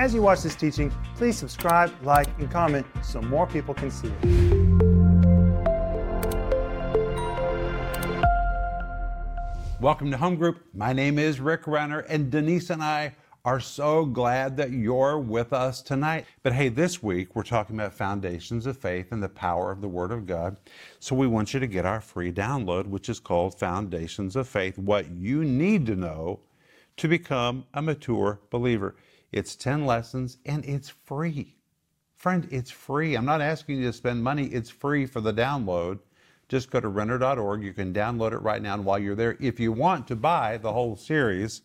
As you watch this teaching, please subscribe, like, and comment so more people can see it. Welcome to Home Group. My name is Rick Renner, and Denise and I are so glad that you're with us tonight. But hey, this week we're talking about foundations of faith and the power of the Word of God. So we want you to get our free download, which is called Foundations of Faith What You Need to Know to Become a Mature Believer. It's 10 lessons and it's free. Friend, it's free. I'm not asking you to spend money, it's free for the download. Just go to renner.org. You can download it right now. And while you're there, if you want to buy the whole series,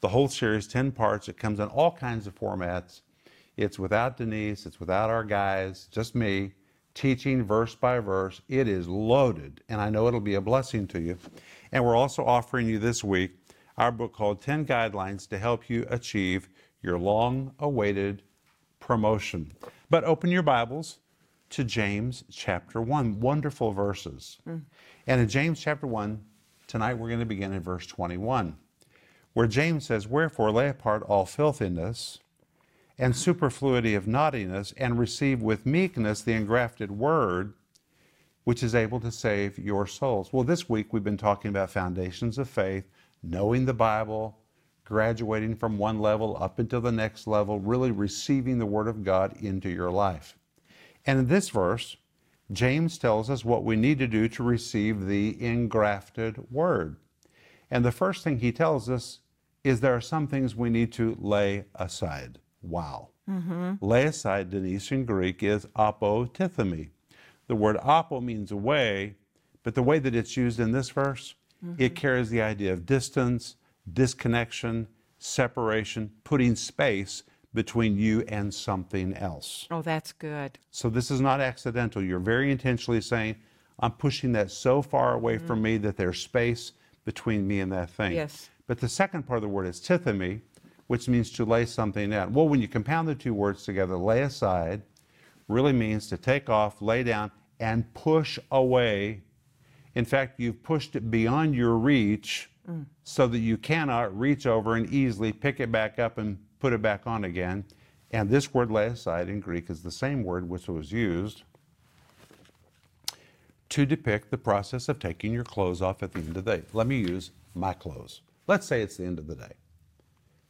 the whole series, 10 parts, it comes in all kinds of formats. It's without Denise, it's without our guys, just me, teaching verse by verse. It is loaded, and I know it'll be a blessing to you. And we're also offering you this week our book called 10 Guidelines to Help You Achieve Your Long Awaited Promotion. But open your Bibles to James chapter 1. Wonderful verses. Mm. And in James chapter 1, tonight we're going to begin in verse 21, where James says, Wherefore lay apart all filthiness and superfluity of naughtiness, and receive with meekness the engrafted word, which is able to save your souls. Well, this week we've been talking about foundations of faith, knowing the Bible, graduating from one level up into the next level, really receiving the Word of God into your life. And in this verse, James tells us what we need to do to receive the engrafted Word. And the first thing he tells us is there are some things we need to lay aside. Wow. Mm-hmm. Lay aside, in Greek is apotithemi. The word apo means away, but the way that it's used in this verse, it mm-hmm. carries the idea of distance, disconnection, separation, putting space between you and something else. Oh, that's good. So this is not accidental. You're very intentionally saying, I'm pushing that so far away mm-hmm. from me that there's space between me and that thing. Yes. But the second part of the word is tithemi, which means to lay something down. Well, when you compound the two words together, lay aside really means to take off, lay down, and push away. In fact, you've pushed it beyond your reach so that you cannot reach over and easily pick it back up and put it back on again. And this word lay aside in Greek is the same word which was used to depict the process of taking your clothes off at the end of the day. Let me use my clothes. Let's say it's the end of the day.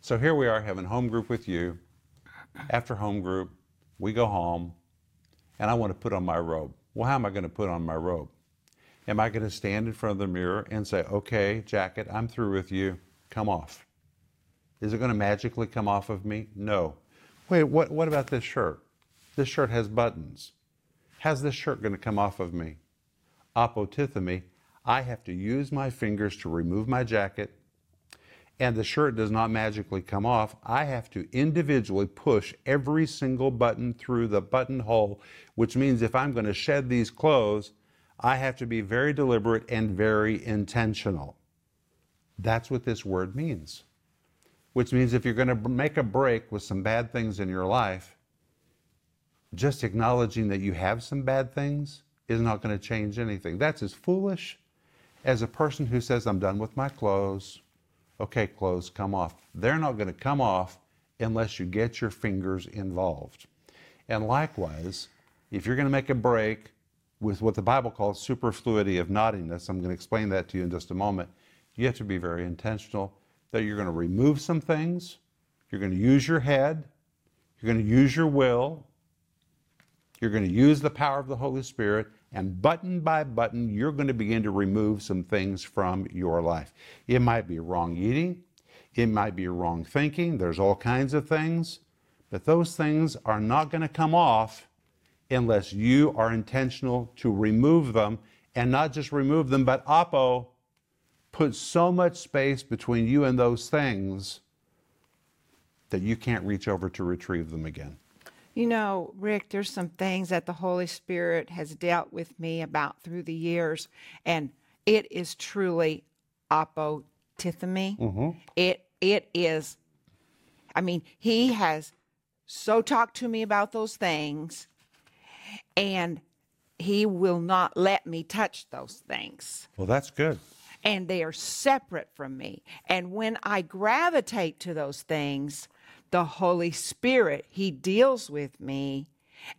So here we are having home group with you. After home group, we go home and I want to put on my robe. Well, how am I going to put on my robe? Am I going to stand in front of the mirror and say, okay, jacket, I'm through with you, come off? Is it going to magically come off of me? No. Wait, what, what about this shirt? This shirt has buttons. How's this shirt going to come off of me? Apotithemi, I have to use my fingers to remove my jacket, and the shirt does not magically come off. I have to individually push every single button through the buttonhole, which means if I'm going to shed these clothes, I have to be very deliberate and very intentional. That's what this word means. Which means if you're going to make a break with some bad things in your life, just acknowledging that you have some bad things is not going to change anything. That's as foolish as a person who says, I'm done with my clothes. Okay, clothes, come off. They're not going to come off unless you get your fingers involved. And likewise, if you're going to make a break with what the Bible calls superfluity of naughtiness, I'm going to explain that to you in just a moment, you have to be very intentional that you're going to remove some things, you're going to use your head, you're going to use your will, you're going to use the power of the Holy Spirit, and button by button, you're going to begin to remove some things from your life. It might be wrong eating, it might be wrong thinking, there's all kinds of things, but those things are not going to come off unless you are intentional to remove them, and not just remove them, but apo, put so much space between you and those things that you can't reach over to retrieve them again. You know, Rick, there's some things that the Holy Spirit has dealt with me about through the years, and it is truly apotithemi. Mm-hmm. It it is. I mean, He has so talked to me about those things, and He will not let me touch those things. Well, that's good. and they are separate from me. And when I gravitate to those things, the Holy Spirit. He deals with me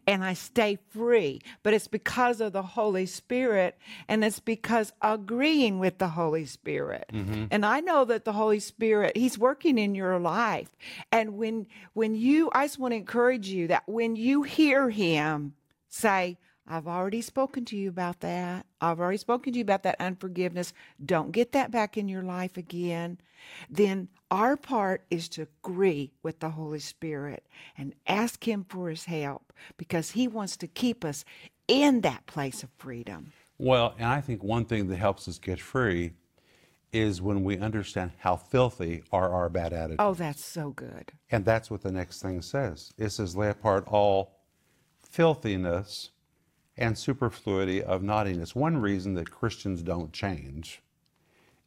and I stay free. But it's because of the Holy Spirit and it's because agreeing with the Holy Spirit. Mm-hmm. And I know that the Holy Spirit, He's working in your life. And when when you I just want to encourage you that when you hear him say, I've already spoken to you about that. I've already spoken to you about that unforgiveness. Don't get that back in your life again. Then our part is to agree with the Holy Spirit and ask Him for His help because He wants to keep us in that place of freedom. Well, and I think one thing that helps us get free is when we understand how filthy are our bad oh, attitudes. Oh, that's so good. And that's what the next thing says. It says, lay apart all filthiness and superfluity of naughtiness. One reason that Christians don't change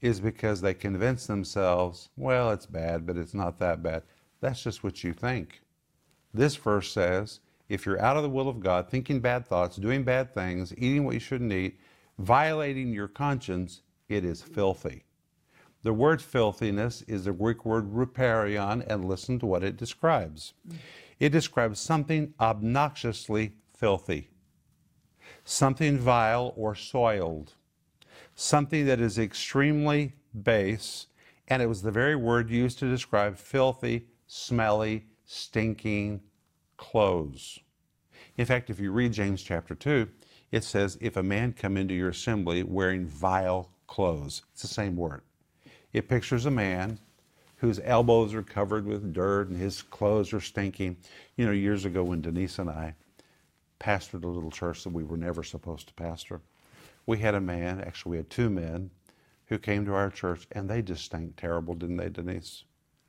is because they convince themselves, well, it's bad, but it's not that bad. That's just what you think. This verse says, if you're out of the will of God, thinking bad thoughts, doing bad things, eating what you shouldn't eat, violating your conscience, it is filthy. The word filthiness is the Greek word ruparion, and listen to what it describes. Mm. It describes something obnoxiously filthy, something vile or soiled, something that is extremely base, and it was the very word used to describe filthy, smelly, stinking clothes. In fact, if you read James chapter 2, it says, If a man come into your assembly wearing vile clothes, it's the same word. It pictures a man whose elbows are covered with dirt and his clothes are stinking. You know, years ago when Denise and I pastored a little church that we were never supposed to pastor, we had a man, actually, we had two men who came to our church and they just stank terrible, didn't they, Denise?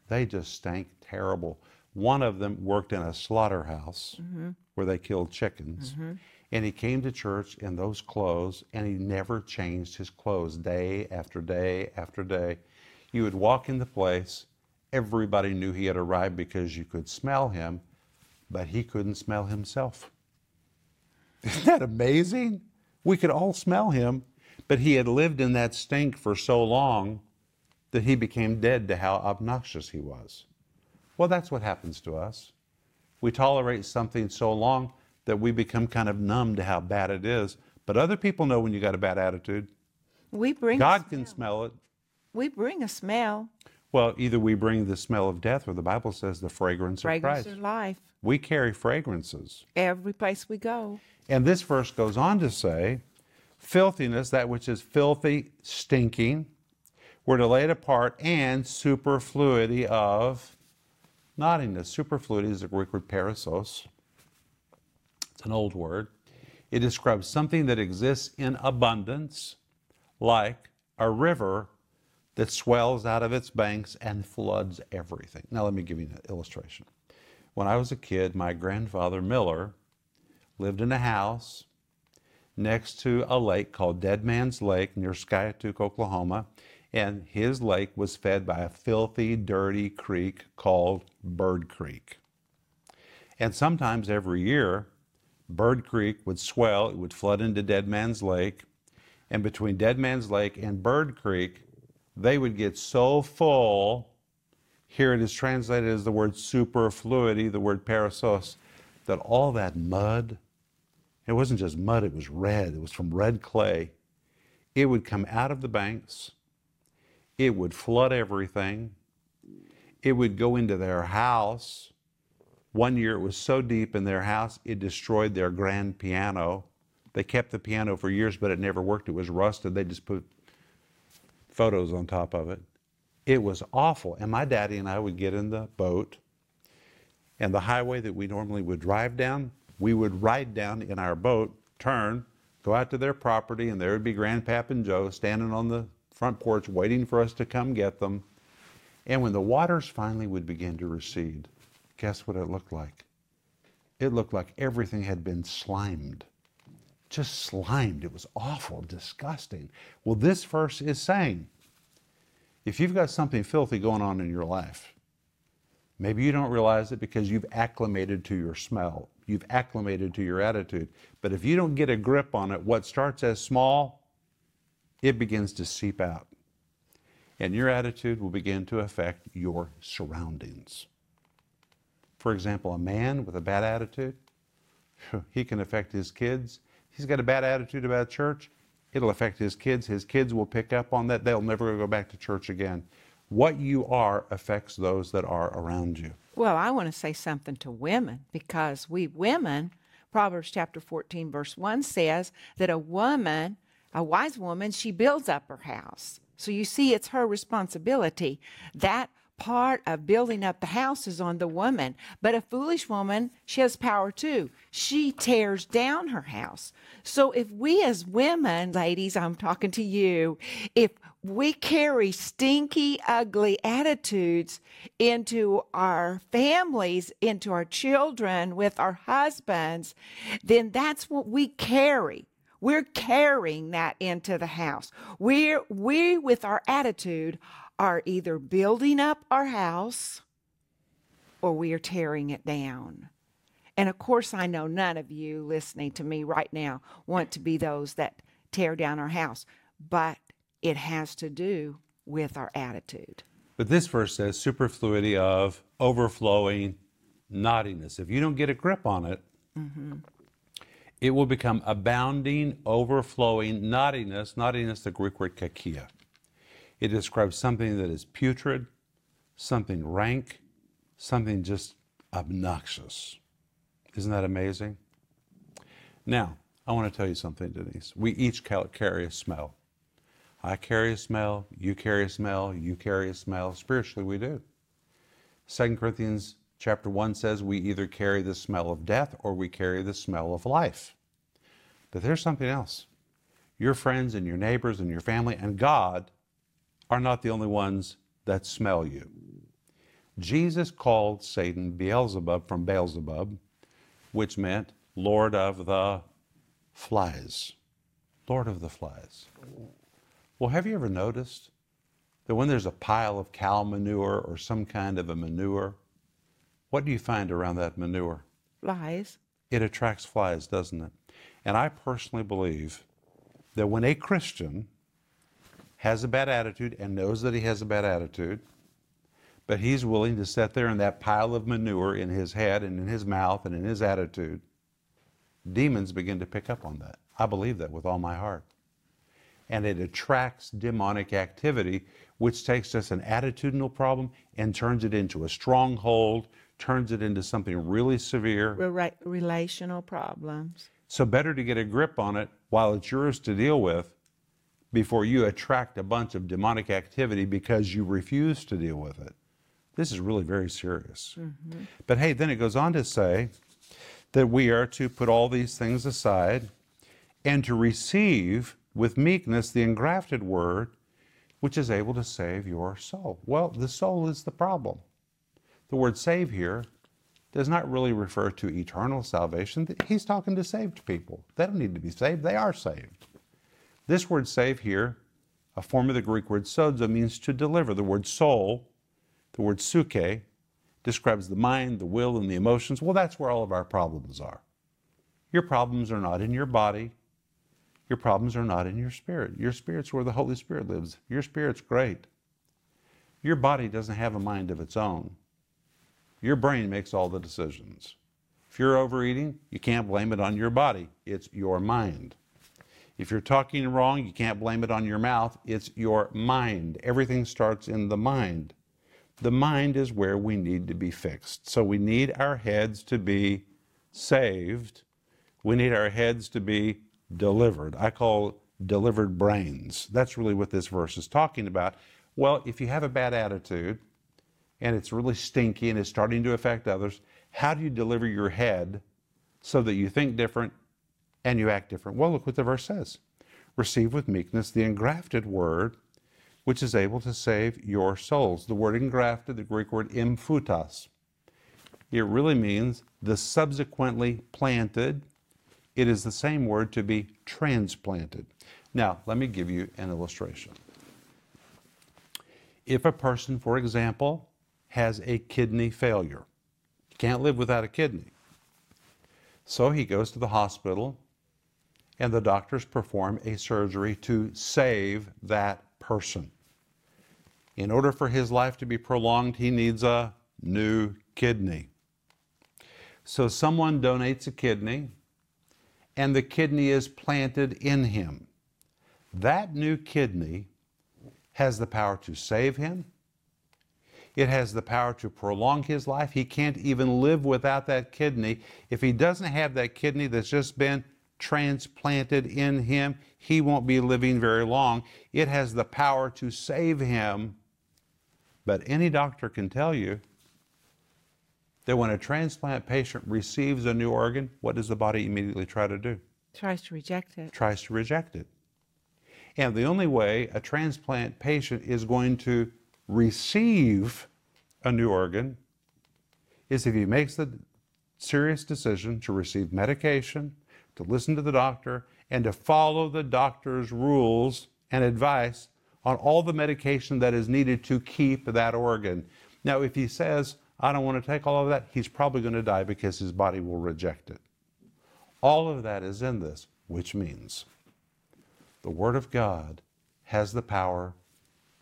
They just stank terrible. One of them worked in a slaughterhouse mm-hmm. where they killed chickens. Mm-hmm. And he came to church in those clothes and he never changed his clothes day after day after day. You would walk in the place, everybody knew he had arrived because you could smell him, but he couldn't smell himself. Isn't that amazing? We could all smell him, but he had lived in that stink for so long that he became dead to how obnoxious he was. Well, that's what happens to us. We tolerate something so long that we become kind of numb to how bad it is. But other people know when you got a bad attitude. We bring God can smell it. We bring a smell, Well, either we bring the smell of death, or the Bible says the fragrance, fragrance of Christ. of life, We carry fragrances. every place we go. And this verse goes on to say, filthiness, that which is filthy, stinking, we're to lay it apart, and superfluity of naughtiness. Superfluity is the Greek word parasos. It's an old word. It describes something that exists in abundance, like a river that swells out of its banks and floods everything. Now, let me give you an illustration. When I was a kid, my grandfather Miller lived in a house next to a lake called Dead Man's Lake near Skiatook, Oklahoma. And his lake was fed by a filthy, dirty creek called Bird Creek. And sometimes every year, Bird Creek would swell, it would flood into Dead Man's Lake. And between Dead Man's Lake and Bird Creek, they would get so full. Here it is translated as the word superfluity, the word parasos, that all that mud, it wasn't just mud, it was red. It was from red clay. It would come out of the banks. It would flood everything. It would go into their house. One year it was so deep in their house, it destroyed their grand piano. They kept the piano for years, but it never worked. It was rusted. They just put photos on top of it. It was awful. And my daddy and I would get in the boat, and the highway that we normally would drive down, we would ride down in our boat, turn, go out to their property, and there would be Grandpap and Joe standing on the front porch waiting for us to come get them. And when the waters finally would begin to recede, guess what it looked like? It looked like everything had been slimed. Just slimed. It was awful, disgusting. Well, this verse is saying if you've got something filthy going on in your life, maybe you don't realize it because you've acclimated to your smell, you've acclimated to your attitude. But if you don't get a grip on it, what starts as small, it begins to seep out. And your attitude will begin to affect your surroundings. For example, a man with a bad attitude, he can affect his kids. He's got a bad attitude about church, it'll affect his kids. His kids will pick up on that. They'll never go back to church again. What you are affects those that are around you. Well, I want to say something to women because we women, Proverbs chapter 14, verse 1 says that a woman, a wise woman, she builds up her house. So you see, it's her responsibility. That part of building up the house is on the woman. But a foolish woman, she has power too. She tears down her house. So if we as women, ladies, I'm talking to you, if we carry stinky, ugly attitudes into our families, into our children, with our husbands, then that's what we carry. We're carrying that into the house. We're, we, with our attitude, are either building up our house or we are tearing it down. And of course, I know none of you listening to me right now want to be those that tear down our house, but it has to do with our attitude. But this verse says superfluity of overflowing naughtiness. If you don't get a grip on it, mm-hmm. it will become abounding, overflowing naughtiness. Naughtiness, the Greek word kakia. It describes something that is putrid, something rank, something just obnoxious. Isn't that amazing? Now, I want to tell you something, Denise. We each carry a smell. I carry a smell, you carry a smell, you carry a smell. Spiritually, we do. 2 Corinthians chapter 1 says we either carry the smell of death or we carry the smell of life. But there's something else. Your friends and your neighbors and your family and God are not the only ones that smell you. Jesus called Satan Beelzebub from Beelzebub, which meant Lord of the Flies. Lord of the Flies. Well, have you ever noticed that when there's a pile of cow manure or some kind of a manure, what do you find around that manure? Flies. It attracts flies, doesn't it? And I personally believe that when a Christian has a bad attitude and knows that he has a bad attitude, but he's willing to sit there in that pile of manure in his head and in his mouth and in his attitude, demons begin to pick up on that. I believe that with all my heart and it attracts demonic activity, which takes just an attitudinal problem and turns it into a stronghold, turns it into something really severe. Re- relational problems. So, better to get a grip on it while it's yours to deal with before you attract a bunch of demonic activity because you refuse to deal with it. This is really very serious. Mm-hmm. But hey, then it goes on to say that we are to put all these things aside and to receive with meekness the engrafted word, which is able to save your soul. Well, the soul is the problem. The word save here does not really refer to eternal salvation. He's talking to saved people. They don't need to be saved, they are saved. This word save here, a form of the Greek word sozo, means to deliver. The word soul, the word psuche, describes the mind, the will, and the emotions. Well, that's where all of our problems are. Your problems are not in your body, your problems are not in your spirit. Your spirit's where the Holy Spirit lives. Your spirit's great. Your body doesn't have a mind of its own. Your brain makes all the decisions. If you're overeating, you can't blame it on your body. It's your mind. If you're talking wrong, you can't blame it on your mouth. It's your mind. Everything starts in the mind. The mind is where we need to be fixed. So we need our heads to be saved. We need our heads to be delivered. I call delivered brains. That's really what this verse is talking about. Well, if you have a bad attitude and it's really stinky and it's starting to affect others, how do you deliver your head so that you think different and you act different? Well, look what the verse says Receive with meekness the engrafted word, which is able to save your souls. The word engrafted, the Greek word emphutos, it really means the subsequently planted it is the same word to be transplanted. Now, let me give you an illustration. If a person, for example, has a kidney failure, can't live without a kidney. So he goes to the hospital and the doctors perform a surgery to save that person. In order for his life to be prolonged, he needs a new kidney. So someone donates a kidney, and the kidney is planted in him. That new kidney has the power to save him. It has the power to prolong his life. He can't even live without that kidney. If he doesn't have that kidney that's just been transplanted in him, he won't be living very long. It has the power to save him. But any doctor can tell you that when a transplant patient receives a new organ, what does the body immediately try to do? Tries to reject it. Tries to reject it. And the only way a transplant patient is going to receive a new organ is if he makes the serious decision to receive medication, to listen to the doctor, and to follow the doctor's rules and advice on all the medication that is needed to keep that organ. Now, if he says, I don't want to take all of that, he's probably going to die because his body will reject it. All of that is in this, which means the Word of God has the power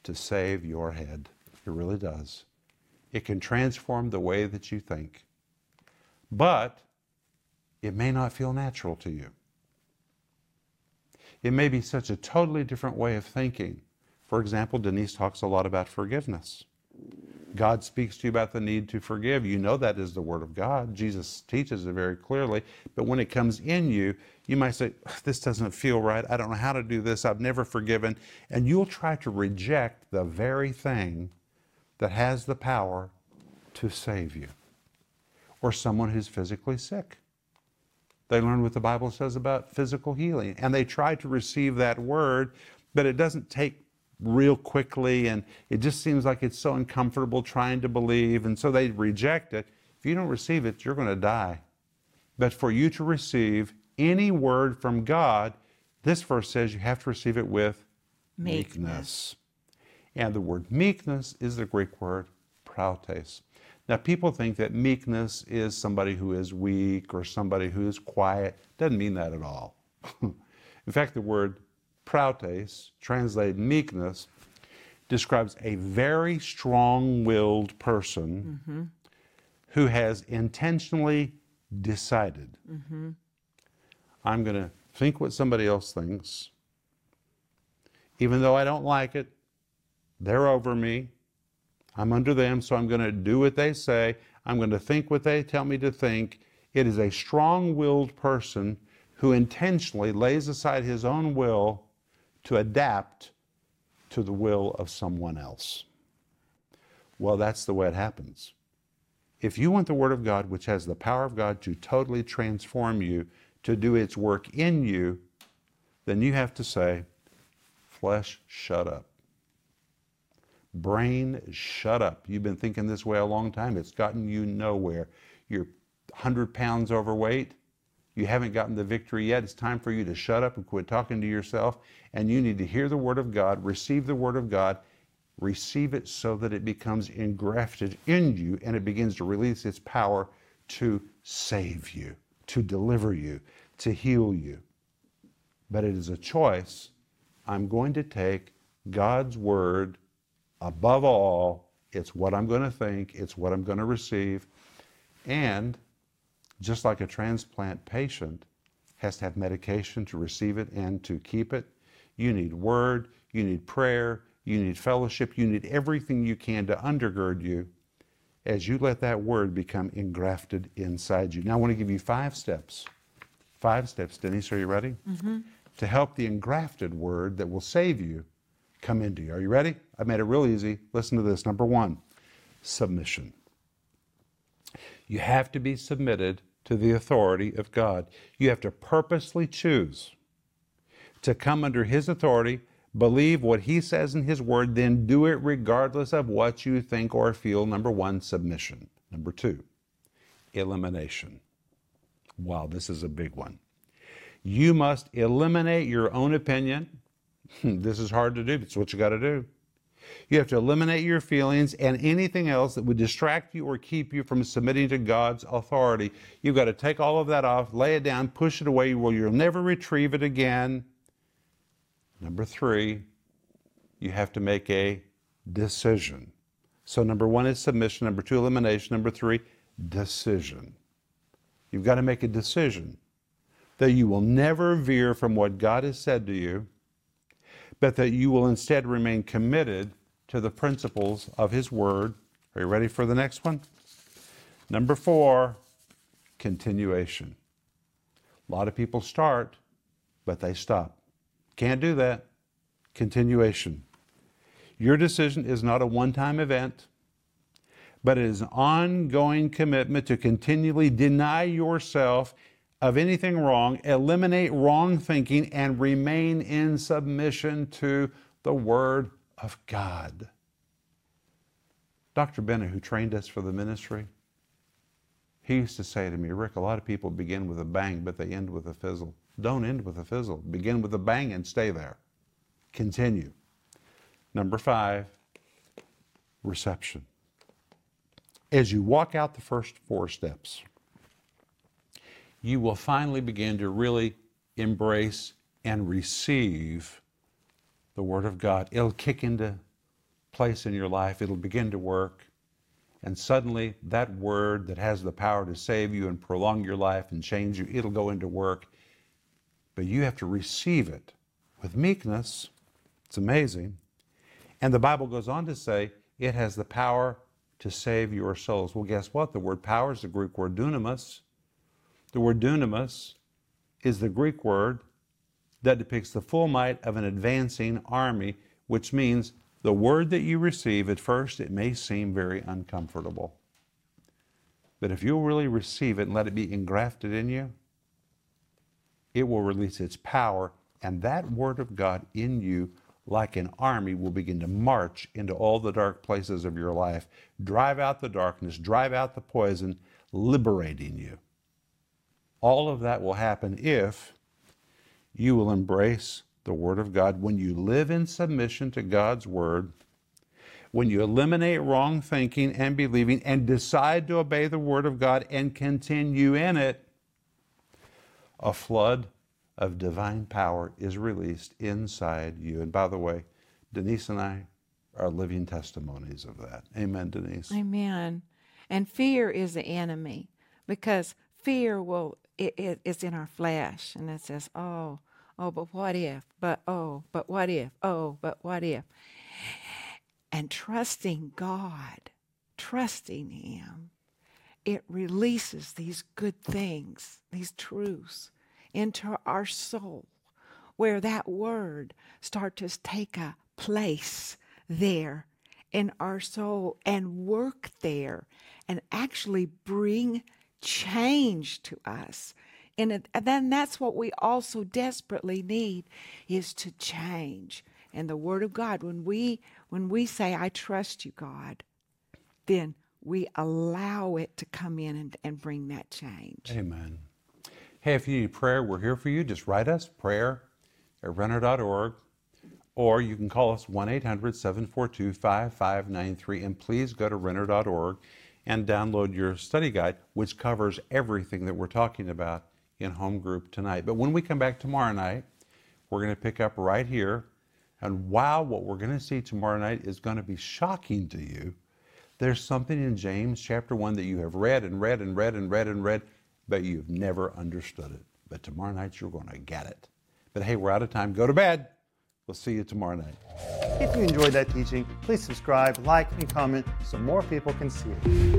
to save your head. It really does. It can transform the way that you think. But it may not feel natural to you. It may be such a totally different way of thinking. For example, Denise talks a lot about forgiveness. God speaks to you about the need to forgive. You know that is the Word of God. Jesus teaches it very clearly. But when it comes in you, you might say, This doesn't feel right. I don't know how to do this. I've never forgiven. And you'll try to reject the very thing that has the power to save you. Or someone who's physically sick. They learn what the Bible says about physical healing. And they try to receive that word, but it doesn't take real quickly and it just seems like it's so uncomfortable trying to believe and so they reject it if you don't receive it you're going to die but for you to receive any word from god this verse says you have to receive it with Meekness. meekness and the word meekness is the greek word prautes now people think that meekness is somebody who is weak or somebody who is quiet doesn't mean that at all in fact the word prautes, translated meekness, describes a very strong willed person mm-hmm. who has intentionally decided mm-hmm. I'm going to think what somebody else thinks. Even though I don't like it, they're over me. I'm under them, so I'm going to do what they say. I'm going to think what they tell me to think. It is a strong willed person who intentionally lays aside his own will to adapt to the will of someone else. Well, that's the way it happens. If you want the Word of God, which has the power of God to totally transform you, to do its work in you, then you have to say, Flesh, shut up. Brain, shut up. You've been thinking this way a long time. It's gotten you nowhere. You're 100 pounds overweight. You haven't gotten the victory yet. It's time for you to shut up and quit talking to yourself. And you need to hear the Word of God, receive the Word of God, receive it so that it becomes engrafted in you and it begins to release its power to save you, to deliver you, to heal you. But it is a choice. I'm going to take God's Word above all. It's what I'm going to think, it's what I'm going to receive. And just like a transplant patient has to have medication to receive it and to keep it, you need word, you need prayer, you need fellowship, you need everything you can to undergird you as you let that word become engrafted inside you. Now, I want to give you five steps. Five steps. Denise, are you ready? Mm-hmm. To help the engrafted word that will save you come into you. Are you ready? I made it real easy. Listen to this. Number one, submission. You have to be submitted to the authority of God. You have to purposely choose to come under His authority, believe what He says in His Word, then do it regardless of what you think or feel. Number one, submission. Number two, elimination. Wow, this is a big one. You must eliminate your own opinion. Hmm, this is hard to do, but it's what you got to do. You have to eliminate your feelings and anything else that would distract you or keep you from submitting to God's authority. You've got to take all of that off, lay it down, push it away where you'll never retrieve it again. Number three, you have to make a decision. So, number one is submission. Number two, elimination. Number three, decision. You've got to make a decision that you will never veer from what God has said to you, but that you will instead remain committed to the principles of His Word. Are you ready for the next one? Number four, continuation. A lot of people start, but they stop. Can't do that. Continuation. Your decision is not a one time event, but it is an ongoing commitment to continually deny yourself of anything wrong, eliminate wrong thinking, and remain in submission to the Word of God. Dr. Bennett, who trained us for the ministry, he used to say to me, Rick, a lot of people begin with a bang, but they end with a fizzle. Don't end with a fizzle. Begin with a bang and stay there. Continue. Number five, reception. As you walk out the first four steps, you will finally begin to really embrace and receive the Word of God. It'll kick into place in your life, it'll begin to work. And suddenly, that word that has the power to save you and prolong your life and change you, it'll go into work. But you have to receive it with meekness. It's amazing. And the Bible goes on to say it has the power to save your souls. Well, guess what? The word power is the Greek word dunamis. The word dunamis is the Greek word that depicts the full might of an advancing army, which means the word that you receive at first, it may seem very uncomfortable. But if you'll really receive it and let it be engrafted in you, it will release its power, and that word of God in you, like an army, will begin to march into all the dark places of your life, drive out the darkness, drive out the poison, liberating you. All of that will happen if you will embrace the Word of God, when you live in submission to God's Word, when you eliminate wrong thinking and believing and decide to obey the Word of God and continue in it, a flood of divine power is released inside you. And by the way, Denise and I are living testimonies of that. Amen, Denise. Amen. And fear is the enemy because fear will it, it, it's in our flesh and it says, "Oh, Oh, but what if? But oh, but what if? Oh, but what if? And trusting God, trusting Him, it releases these good things, these truths into our soul, where that word start to take a place there in our soul and work there and actually bring change to us and then that's what we also desperately need is to change. And the word of God, when we when we say, I trust you, God, then we allow it to come in and, and bring that change. Amen. Hey, if you need prayer, we're here for you. Just write us prayer at renner.org or you can call us 1 800 742 5593. And please go to renner.org and download your study guide, which covers everything that we're talking about in home group tonight. But when we come back tomorrow night, we're going to pick up right here. And wow, what we're going to see tomorrow night is going to be shocking to you. There's something in James chapter 1 that you have read and read and read and read and read, but you've never understood it. But tomorrow night you're going to get it. But hey, we're out of time. Go to bed. We'll see you tomorrow night. If you enjoyed that teaching, please subscribe, like, and comment so more people can see it.